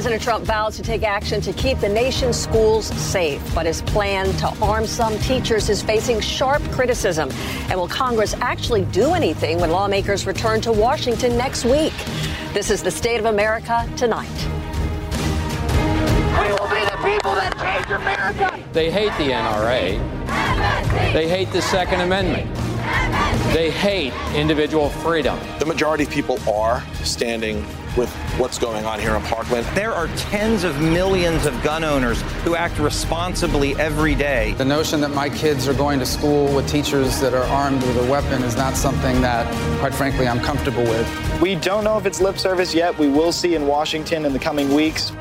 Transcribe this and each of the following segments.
President Trump vows to take action to keep the nation's schools safe, but his plan to arm some teachers is facing sharp criticism. And will Congress actually do anything when lawmakers return to Washington next week? This is the State of America tonight. We will be the people that change America. They hate the NRA. They hate the Second Amendment. They hate individual freedom. The majority of people are standing with what's going on here in Parkland. There are tens of millions of gun owners who act responsibly every day. The notion that my kids are going to school with teachers that are armed with a weapon is not something that, quite frankly, I'm comfortable with. We don't know if it's lip service yet. We will see in Washington in the coming weeks.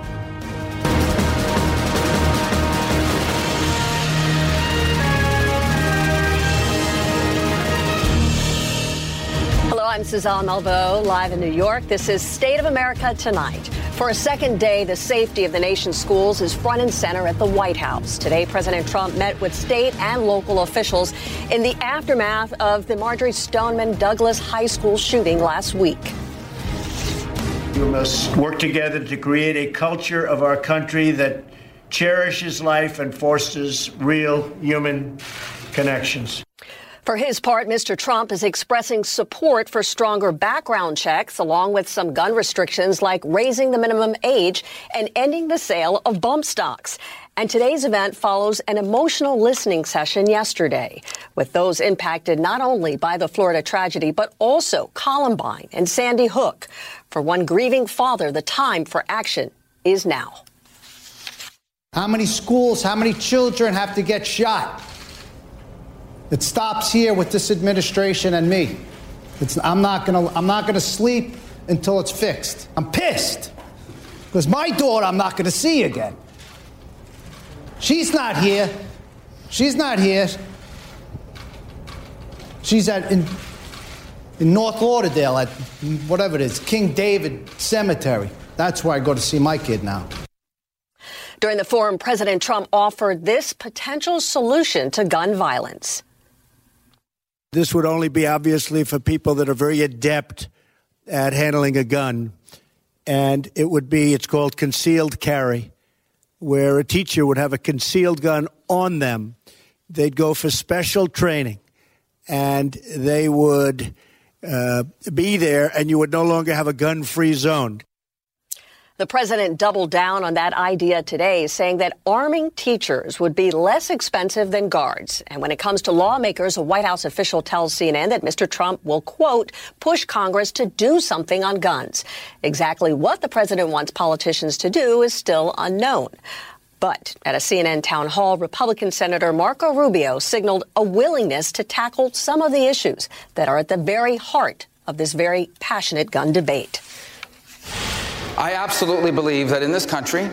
Suzanne Malveaux, live in New York. This is State of America Tonight. For a second day, the safety of the nation's schools is front and center at the White House. Today, President Trump met with state and local officials in the aftermath of the Marjory Stoneman Douglas High School shooting last week. We must work together to create a culture of our country that cherishes life and fosters real human connections. For his part, Mr. Trump is expressing support for stronger background checks, along with some gun restrictions like raising the minimum age and ending the sale of bump stocks. And today's event follows an emotional listening session yesterday with those impacted not only by the Florida tragedy, but also Columbine and Sandy Hook. For one grieving father, the time for action is now. How many schools, how many children have to get shot? It stops here with this administration and me. It's, I'm not gonna. I'm not gonna sleep until it's fixed. I'm pissed because my daughter I'm not gonna see again. She's not here. She's not here. She's at in, in North Lauderdale at whatever it is, King David Cemetery. That's where I go to see my kid now. During the forum, President Trump offered this potential solution to gun violence. This would only be obviously for people that are very adept at handling a gun. And it would be, it's called concealed carry, where a teacher would have a concealed gun on them. They'd go for special training and they would uh, be there, and you would no longer have a gun free zone. The president doubled down on that idea today, saying that arming teachers would be less expensive than guards. And when it comes to lawmakers, a White House official tells CNN that Mr. Trump will, quote, push Congress to do something on guns. Exactly what the president wants politicians to do is still unknown. But at a CNN town hall, Republican Senator Marco Rubio signaled a willingness to tackle some of the issues that are at the very heart of this very passionate gun debate. I absolutely believe that in this country,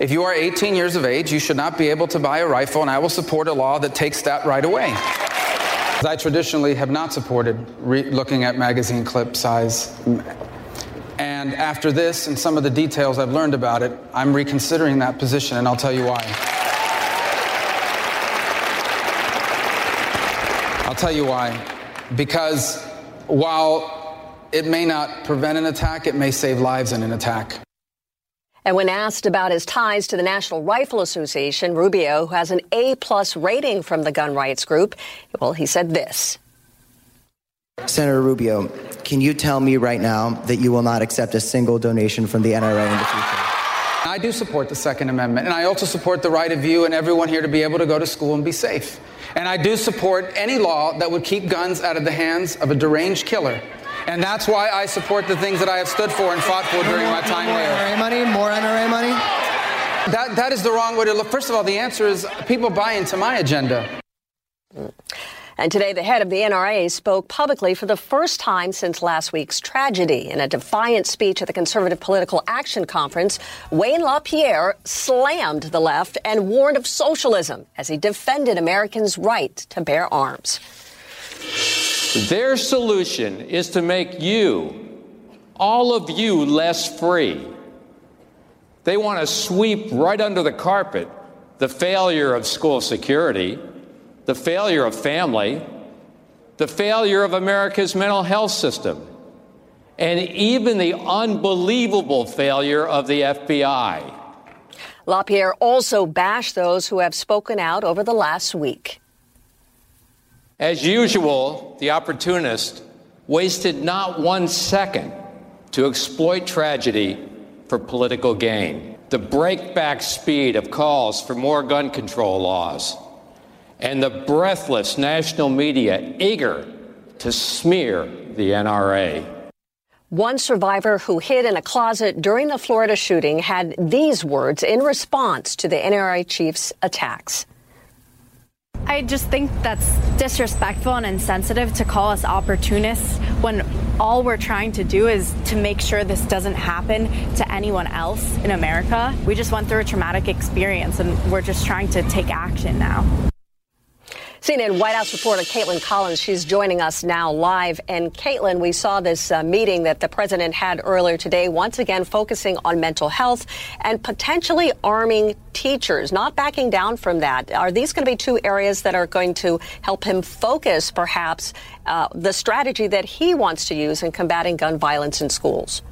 if you are 18 years of age, you should not be able to buy a rifle, and I will support a law that takes that right away. I traditionally have not supported re- looking at magazine clip size. And after this and some of the details I've learned about it, I'm reconsidering that position, and I'll tell you why. I'll tell you why. Because while it may not prevent an attack, it may save lives in an attack. And when asked about his ties to the National Rifle Association, Rubio, who has an A plus rating from the gun rights group, well, he said this. Senator Rubio, can you tell me right now that you will not accept a single donation from the NRA in the future? I do support the Second Amendment, and I also support the right of you and everyone here to be able to go to school and be safe. And I do support any law that would keep guns out of the hands of a deranged killer and that's why I support the things that I have stood for and fought for during my time more there. NRA money? More NRA money? That, that is the wrong way to look. First of all, the answer is people buy into my agenda. And today, the head of the NRA spoke publicly for the first time since last week's tragedy. In a defiant speech at the Conservative Political Action Conference, Wayne LaPierre slammed the left and warned of socialism as he defended Americans' right to bear arms. Their solution is to make you, all of you, less free. They want to sweep right under the carpet the failure of school security the failure of family, the failure of America's mental health system, and even the unbelievable failure of the FBI. LaPierre also bashed those who have spoken out over the last week. As usual, the opportunist wasted not one second to exploit tragedy for political gain. The breakback speed of calls for more gun control laws and the breathless national media eager to smear the NRA. One survivor who hid in a closet during the Florida shooting had these words in response to the NRA chief's attacks. I just think that's disrespectful and insensitive to call us opportunists when all we're trying to do is to make sure this doesn't happen to anyone else in America. We just went through a traumatic experience and we're just trying to take action now. CNN White House reporter Kaitlan Collins, she's joining us now live. And Kaitlan, we saw this uh, meeting that the president had earlier today, once again focusing on mental health and potentially arming teachers, not backing down from that. Are these going to be two areas that are going to help him focus, perhaps, uh, the strategy that he wants to use in combating gun violence in schools?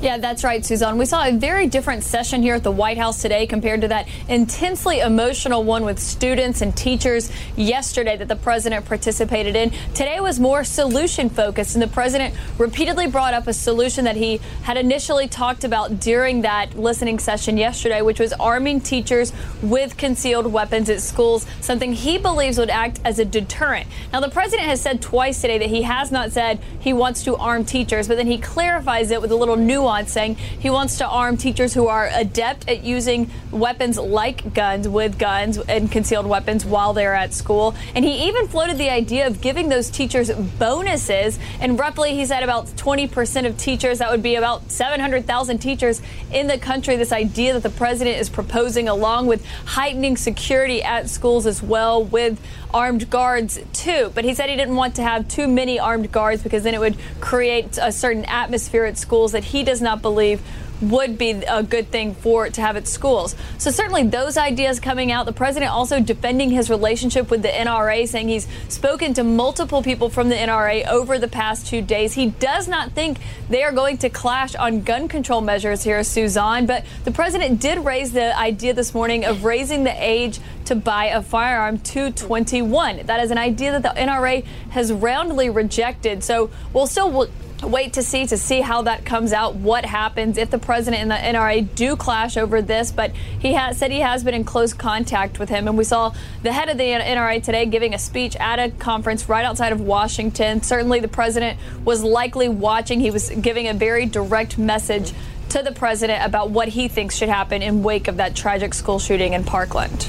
Yeah, that's right, Suzanne. We saw a very different session here at the White House today compared to that intensely emotional one with students and teachers yesterday that the president participated in. Today was more solution focused, and the president repeatedly brought up a solution that he had initially talked about during that listening session yesterday, which was arming teachers with concealed weapons at schools, something he believes would act as a deterrent. Now, the president has said twice today that he has not said he wants to arm teachers, but then he clarifies it with a little nuance saying he wants to arm teachers who are adept at using weapons like guns with guns and concealed weapons while they're at school. And he even floated the idea of giving those teachers bonuses. And roughly, he said about 20% of teachers, that would be about 700,000 teachers in the country. This idea that the president is proposing, along with heightening security at schools as well, with armed guards too. But he said he didn't want to have too many armed guards because then it would create a certain atmosphere at schools that he does not believe would be a good thing for to have at schools. So certainly those ideas coming out. The president also defending his relationship with the NRA, saying he's spoken to multiple people from the NRA over the past two days. He does not think they are going to clash on gun control measures here, Suzanne. But the president did raise the idea this morning of raising the age to buy a firearm to 21. That is an idea that the NRA has roundly rejected. So we'll still wait to see to see how that comes out what happens if the president and the NRA do clash over this but he has said he has been in close contact with him and we saw the head of the NRA today giving a speech at a conference right outside of Washington. Certainly the president was likely watching. He was giving a very direct message to the president about what he thinks should happen in wake of that tragic school shooting in Parkland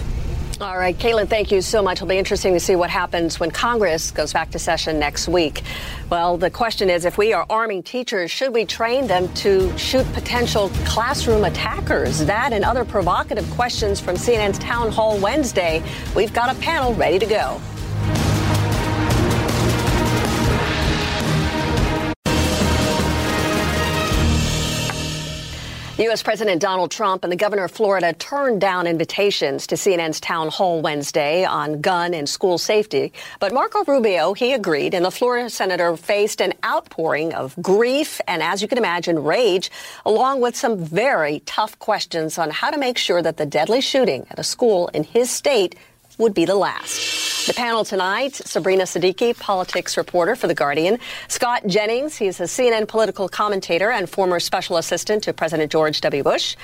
all right, Kaitlan, thank you so much. It'll be interesting to see what happens when Congress goes back to session next week. Well, the question is if we are arming teachers, should we train them to shoot potential classroom attackers? That and other provocative questions from CNN's Town Hall Wednesday. We've got a panel ready to go. U.S. President Donald Trump and the governor of Florida turned down invitations to CNN's town hall Wednesday on gun and school safety. But Marco Rubio, he agreed, and the Florida senator faced an outpouring of grief and, as you can imagine, rage, along with some very tough questions on how to make sure that the deadly shooting at a school in his state would be the last. The panel tonight, Sabrina Siddiqui, politics reporter for The Guardian. Scott Jennings, he's a CNN political commentator and former special assistant to President George W. Bush.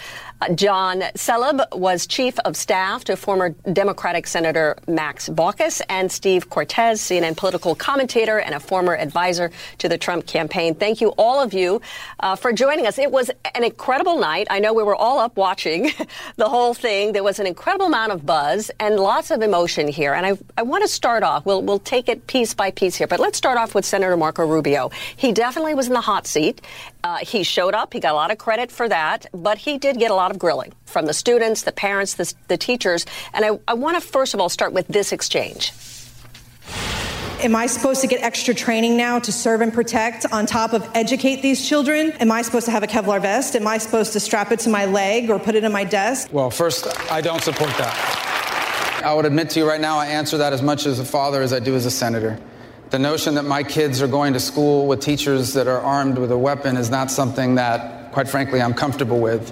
John Selib was chief of staff to former Democratic Senator Max Baucus and Steve Cortes, CNN political commentator and a former advisor to the Trump campaign. Thank you, all of you, uh, for joining us. It was an incredible night. I know we were all up watching the whole thing. There was an incredible amount of buzz and lots of emotion here. And I, I want to start off. We'll, we'll take it piece by piece here, but let's start off with Senator Marco Rubio. He definitely was in the hot seat. Uh, he showed up. He got a lot of credit for that, but he did get a lot of grilling from the students, the parents, the, the teachers. And I, I want to first of all start with this exchange. Am I supposed to get extra training now to serve and protect on top of educate these children? Am I supposed to have a Kevlar vest? Am I supposed to strap it to my leg or put it in my desk? Well, first, I don't support that. I would admit to you right now, I answer that as much as a father as I do as a senator. The notion that my kids are going to school with teachers that are armed with a weapon is not something that, quite frankly, I'm comfortable with.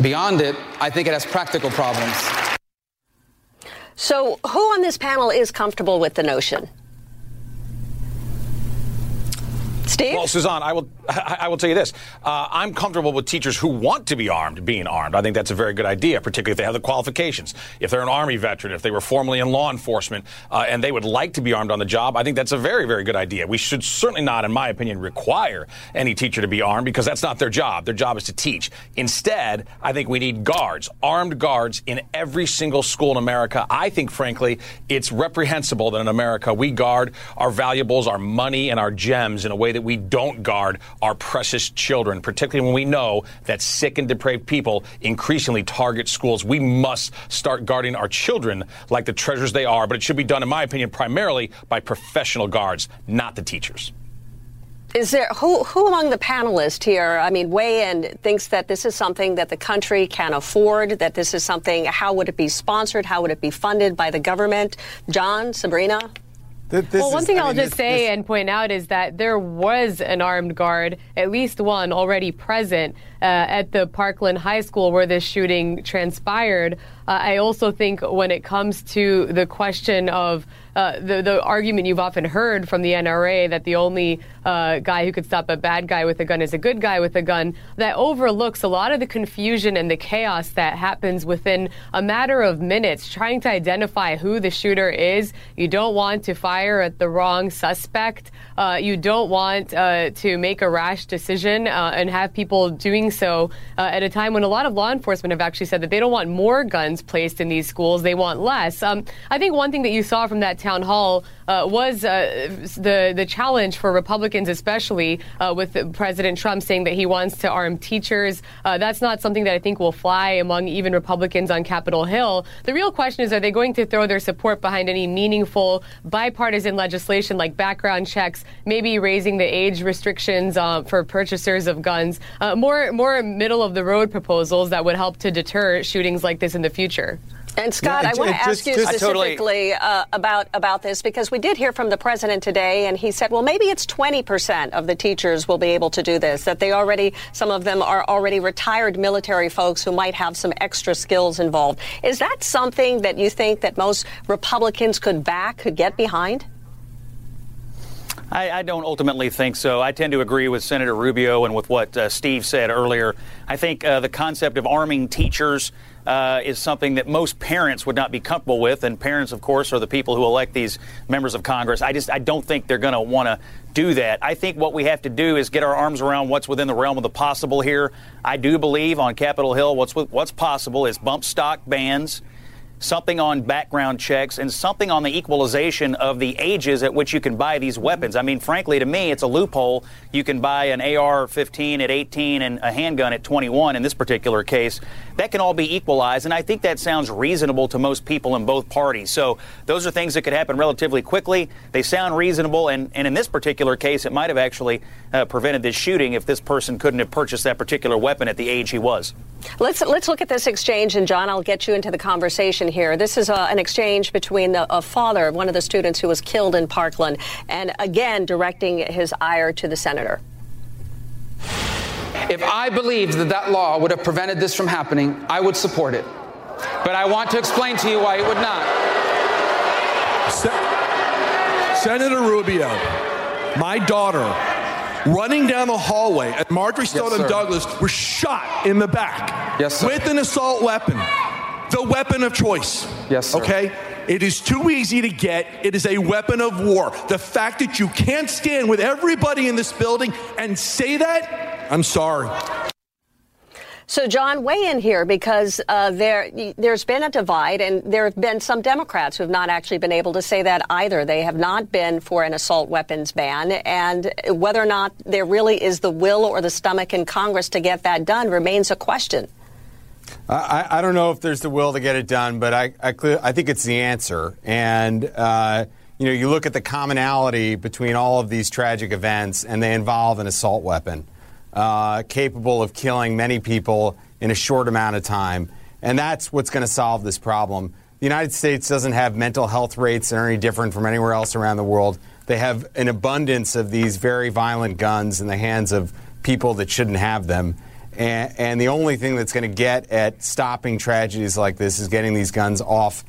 Beyond it, I think it has practical problems. So, who on this panel is comfortable with the notion? Steve? Well, Suzanne, I will I will tell you this. Uh, I'm comfortable with teachers who want to be armed being armed. I think that's a very good idea, particularly if they have the qualifications. If they're an Army veteran, if they were formerly in law enforcement, uh, and they would like to be armed on the job, I think that's a very, very good idea. We should certainly not, in my opinion, require any teacher to be armed because that's not their job. Their job is to teach. Instead, I think we need guards, armed guards in every single school in America. I think, frankly, it's reprehensible that in America we guard our valuables, our money, and our gems in a way that we don't guard our precious children, particularly when we know that sick and depraved people increasingly target schools. We must start guarding our children like the treasures they are, but it should be done, in my opinion, primarily by professional guards, not the teachers. Is there who who among the panelists here? I mean, weigh in thinks that this is something that the country can afford. That this is something. How would it be sponsored? How would it be funded by the government? John, Sabrina. This well, one thing I will just this, say this... and point out is that there was an armed guard, at least one, already present uh, at the Parkland High School where this shooting transpired. Uh, I also think when it comes to the question of uh, the the argument you've often heard from the NRA that the only uh, guy who could stop a bad guy with a gun is a good guy with a gun, that overlooks a lot of the confusion and the chaos that happens within a matter of minutes. Trying to identify who the shooter is, you don't want to fire at the wrong suspect. Uh, you don't want uh, to make a rash decision and have people doing so at a time when a lot of law enforcement have actually said that they don't want more guns placed in these schools; they want less. Um, I think one thing that you saw from that town hall uh, was uh, the the challenge for Republicans, especially uh, with President Trump saying that he wants to arm teachers. Uh, that's not something that I think will fly among even Republicans on Capitol Hill. The real question is, are they going to throw their support behind any meaningful bipartisan legislation like background checks, maybe raising the age restrictions uh, for purchasers of guns, uh, more more middle of the road proposals that would help to deter shootings like this in the future? And Scott, yeah, I want to ask just, you just, specifically totally... uh, about about this because we did hear from the president today, and he said, well, maybe it's 20 percent of the teachers will be able to do this. That they already, some of them are already retired military folks who might have some extra skills involved. Is that something that you think that most Republicans could back, could get behind? I, I, don't ultimately think so. I tend to agree with Senator Rubio and with what uh, Steve said earlier. I think uh, the concept of arming teachers uh, is something that most parents would not be comfortable with, and parents, of course, are the people who elect these members of Congress. I just I don't think they're going to want to do that. I think what we have to do is get our arms around what's within the realm of the possible here. I do believe on Capitol Hill, what's what's possible is bump stock bans something on background checks, and something on the equalization of the ages at which you can buy these weapons. I mean, frankly, to me, it's a loophole. You can buy an AR 15 at 18 and a handgun at 21 in this particular case. That can all be equalized, and I think that sounds reasonable to most people in both parties. So those are things that could happen relatively quickly. They sound reasonable, and, and in this particular case, it might have actually uh, prevented this shooting if this person couldn't have purchased that particular weapon at the age he was. Let's let's look at this exchange, and John, I'll get you into the conversation here. This is uh, an exchange between the, a father of one of the students who was killed in Parkland, and again directing his ire to the senator. If I believed that that law would have prevented this from happening, I would support it. But I want to explain to you why it would not. Se- Senator Rubio, my daughter running down the hallway at Marjory Stoneman yes, Douglas was shot in the back. Yes, sir. with an assault weapon, the weapon of choice. Yes, sir. Okay? It is too easy to get. It is a weapon of war. The fact that you can't stand with everybody in this building and say that, I'm sorry. So, John, weigh in here because uh, there there's been a divide, and there have been some Democrats who have not actually been able to say that either. They have not been for an assault weapons ban, and whether or not there really is the will or the stomach in Congress to get that done remains a question. I, I don't know if there's the will to get it done, but I I, I think it's the answer. And uh, you know, you look at the commonality between all of these tragic events, and they involve an assault weapon uh, capable of killing many people in a short amount of time. And that's what's going to solve this problem. The United States doesn't have mental health rates that are any different from anywhere else around the world. They have an abundance of these very violent guns in the hands of people that shouldn't have them. And, and the only thing that's going to get at stopping tragedies like this is getting these guns off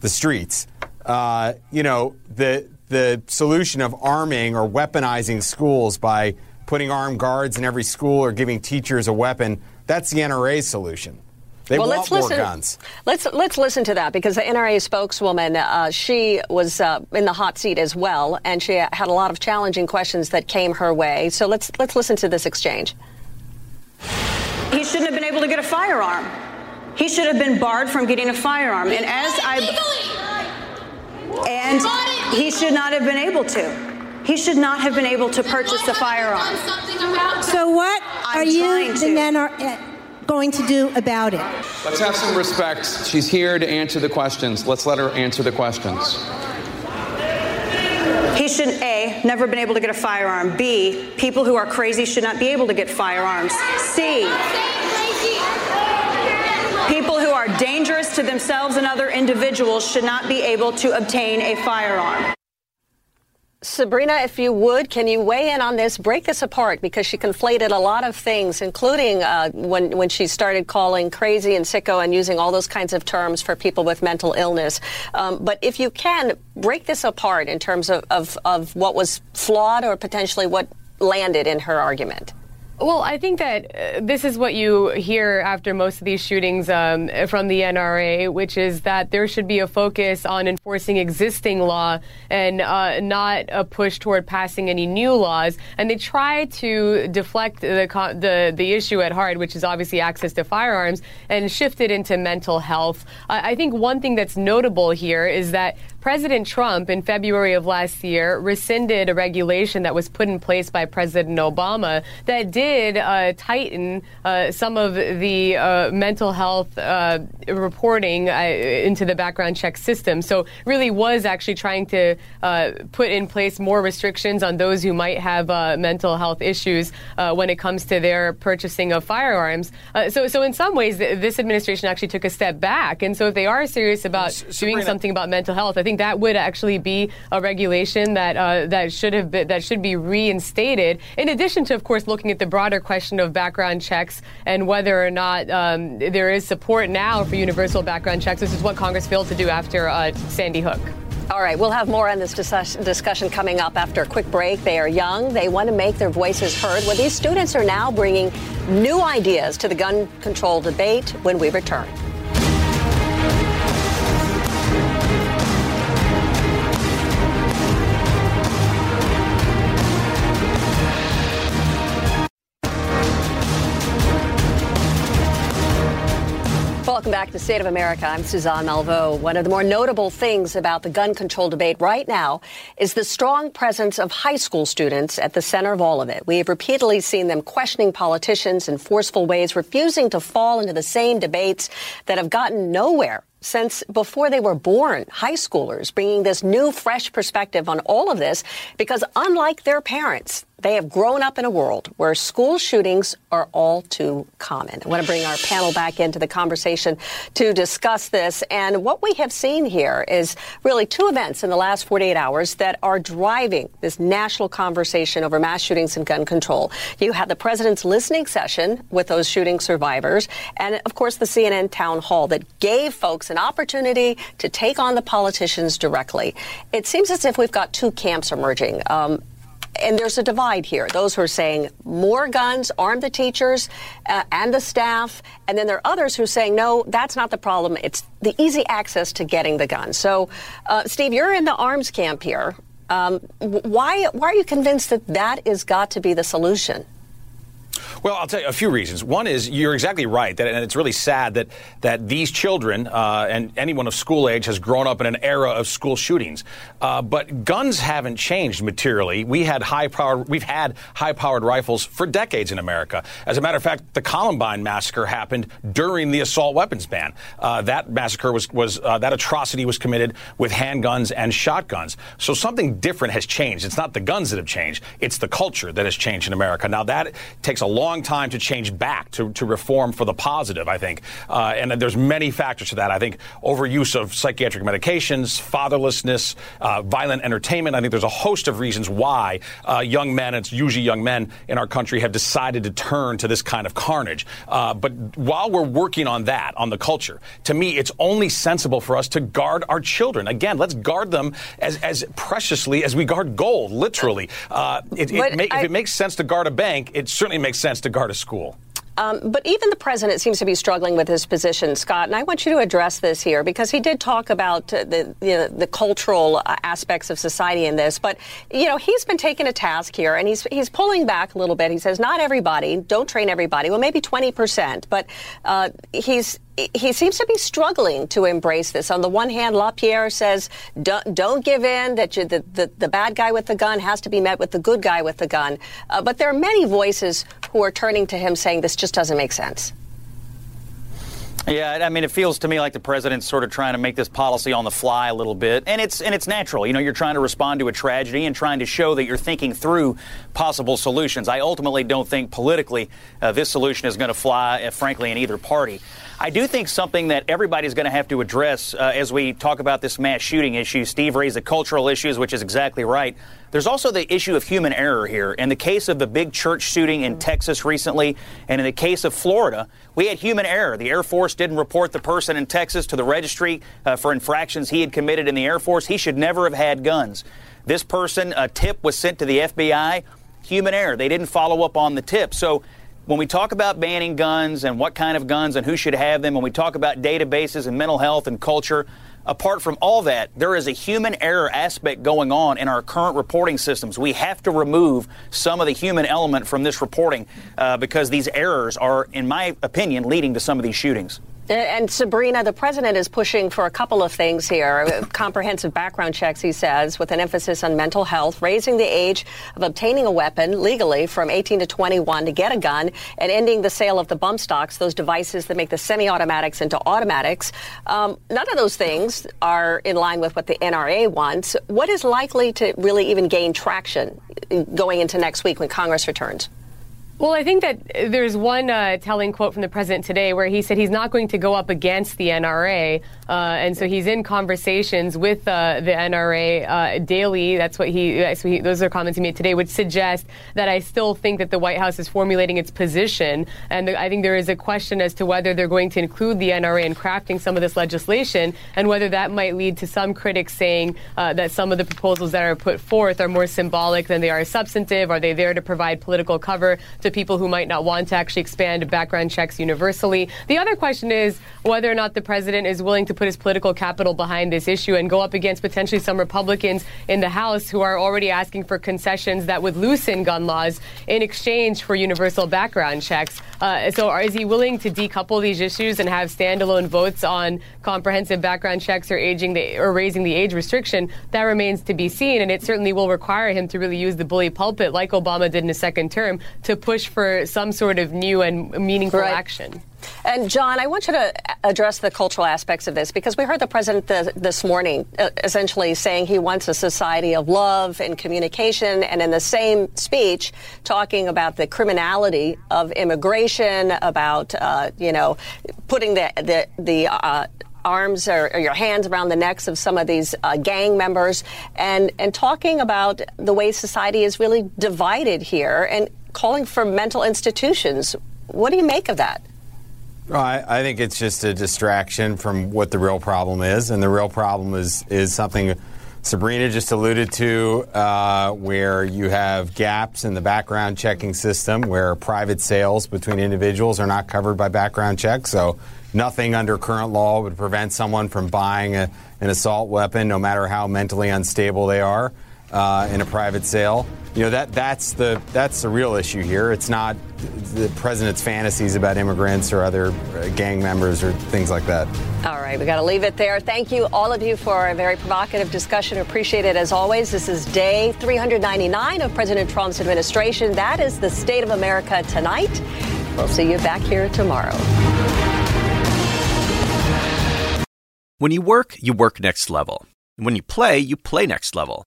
the streets. Uh, you know, the the solution of arming or weaponizing schools by putting armed guards in every school or giving teachers a weapon, that's the NRA solution. They well, want let's more listen, guns. Let's let's listen to that because the NRA spokeswoman, uh, she was uh, in the hot seat as well, and she had a lot of challenging questions that came her way. So let's let's listen to this exchange. He shouldn't have been able to get a firearm. He should have been barred from getting a firearm. And as I and he should not have been able to. He should not have been able to purchase a firearm. So what are you trying to. and then are uh, going to do about it? Let's have some respect. She's here to answer the questions. Let's let her answer the questions. He should A, never been able to get a firearm. B, people who are crazy should not be able to get firearms. C, people who are dangerous to themselves and other individuals should not be able to obtain a firearm. Sabrina, if you would, can you weigh in on this? Break this apart because she conflated a lot of things, including uh, when when she started calling crazy and sicko and using all those kinds of terms for people with mental illness. Um, but if you can break this apart in terms of, of, of what was flawed or potentially what landed in her argument. Well, I think that uh, this is what you hear after most of these shootings um, from the NRA, which is that there should be a focus on enforcing existing law and uh, not a push toward passing any new laws. And they try to deflect the, the the issue at heart, which is obviously access to firearms, and shift it into mental health. I think one thing that's notable here is that President Trump, in February of last year, rescinded a regulation that was put in place by President Obama that did uh, tighten uh, some of the uh, mental health uh, reporting uh, into the background check system. So, really was actually trying to uh, put in place more restrictions on those who might have mental health issues when it comes to their purchasing of firearms. so, so in some ways, this administration actually took a step back. And so, if they are serious about doing something about mental health, I think think that would actually be a regulation that uh, that should have been, that should be reinstated. In addition to, of course, looking at the broader question of background checks and whether or not um, there is support now for universal background checks. This is what Congress failed to do after uh, Sandy Hook. All right, we'll have more on this discussion coming up after a quick break. They are young, they want to make their voices heard. Well, these students are now bringing new ideas to the gun control debate when we return. Back to State of America. I'm Suzanne Malveaux. One of the more notable things about the gun control debate right now is the strong presence of high school students at the center of all of it. We have repeatedly seen them questioning politicians in forceful ways, refusing to fall into the same debates that have gotten nowhere since before they were born, high schoolers bringing this new, fresh perspective on all of this because unlike their parents, they have grown up in a world where school shootings are all too common. I want to bring our panel back into the conversation to discuss this. And what we have seen here is really two events in the last 48 hours that are driving this national conversation over mass shootings and gun control. You had the president's listening session with those shooting survivors, and of course, the CNN town hall that gave folks an opportunity to take on the politicians directly. It seems as if we've got two camps emerging. Um, and there's a divide here. Those who are saying more guns, arm the teachers uh, and the staff, and then there are others who are saying no, that's not the problem. It's the easy access to getting the guns. So, uh, Steve, you're in the arms camp here. Um, why why are you convinced that that is got to be the solution? Well, I'll tell you a few reasons. One is you're exactly right, that, and it's really sad that that these children uh, and anyone of school age has grown up in an era of school shootings. Uh, but guns haven't changed materially. We had high powered, we've had high powered rifles for decades in America. As a matter of fact, the Columbine massacre happened during the assault weapons ban. Uh, that massacre was was uh, that atrocity was committed with handguns and shotguns. So something different has changed. It's not the guns that have changed; it's the culture that has changed in America. Now that takes a long time to change back to, to reform for the positive, I think. Uh, and there's many factors to that. I think overuse of psychiatric medications, fatherlessness, uh, violent entertainment. I think there's a host of reasons why uh, young men, it's usually young men in our country, have decided to turn to this kind of carnage. Uh, but while we're working on that, on the culture, to me, it's only sensible for us to guard our children. Again, let's guard them as, as preciously as we guard gold, literally. Uh, it, it ma- I, if it makes sense to guard a bank, it certainly makes sense to guard a school. Um, but even the president seems to be struggling with his position, Scott. And I want you to address this here because he did talk about uh, the you know, the cultural uh, aspects of society in this. But you know, he's been taking a task here, and he's he's pulling back a little bit. He says, not everybody, don't train everybody. Well, maybe twenty percent, but uh, he's he seems to be struggling to embrace this. On the one hand, LaPierre says, don't, don't give in, that you, the, the, the, bad guy with the gun has to be met with the good guy with the gun. Uh, but there are many voices who are turning to him saying this just doesn't make sense. Yeah, I mean, it feels to me like the president's sort of trying to make this policy on the fly a little bit, and it's and it's natural. You know, you're trying to respond to a tragedy and trying to show that you're thinking through possible solutions. I ultimately don't think politically uh, this solution is going to fly, uh, frankly, in either party. I do think something that everybody's going to have to address uh, as we talk about this mass shooting issue. Steve raised the cultural issues, which is exactly right. There's also the issue of human error here. In the case of the big church shooting in Texas recently, and in the case of Florida, we had human error. The Air Force didn't report the person in Texas to the registry uh, for infractions he had committed in the Air Force. He should never have had guns. This person, a tip was sent to the FBI. Human error. They didn't follow up on the tip. So when we talk about banning guns and what kind of guns and who should have them, when we talk about databases and mental health and culture, apart from all that, there is a human error aspect going on in our current reporting systems. We have to remove some of the human element from this reporting uh, because these errors are, in my opinion, leading to some of these shootings. And Sabrina, the president is pushing for a couple of things here. Comprehensive background checks, he says, with an emphasis on mental health, raising the age of obtaining a weapon legally from 18 to 21 to get a gun, and ending the sale of the bump stocks, those devices that make the semi automatics into automatics. Um, none of those things are in line with what the NRA wants. What is likely to really even gain traction going into next week when Congress returns? Well, I think that there's one uh, telling quote from the president today where he said he's not going to go up against the NRA. Uh, and so he's in conversations with uh, the NRA uh, daily. That's what he, he, those are comments he made today, which suggest that I still think that the White House is formulating its position. And the, I think there is a question as to whether they're going to include the NRA in crafting some of this legislation and whether that might lead to some critics saying uh, that some of the proposals that are put forth are more symbolic than they are substantive. Are they there to provide political cover to people who might not want to actually expand background checks universally. The other question is whether or not the president is willing to put his political capital behind this issue and go up against potentially some Republicans in the House who are already asking for concessions that would loosen gun laws in exchange for universal background checks. Uh, so, is he willing to decouple these issues and have standalone votes on comprehensive background checks or aging the, or raising the age restriction? That remains to be seen, and it certainly will require him to really use the bully pulpit like Obama did in his second term to push for some sort of new and meaningful right. action. And John, I want you to address the cultural aspects of this because we heard the president the, this morning uh, essentially saying he wants a society of love and communication, and in the same speech, talking about the criminality of immigration, about uh, you know putting the the the uh, arms or, or, your hands around the necks of some of these uh, gang members and, and talking about the way society is really divided here and calling for mental institutions. What do you make of that? I, I, think it's just a distraction from what the real problem is, and the real problem is is something Sabrina just alluded to, uh, where you have gaps in the background checking system, where private sales between individuals are not covered by background checks. So nothing under current law would prevent someone from buying a, an assault weapon, no matter how mentally unstable they are, uh, in a private sale. You know that that's the that's the real issue here. It's not the president's fantasies about immigrants or other uh, gang members or things like that. All right, we got to leave it there. Thank you, all of you, for a very provocative discussion. Appreciate it as always. This is day 399 of President Trump's administration. That is the state of America tonight. We'll see you back here tomorrow. When you work, you work next level. And when you play, you play next level.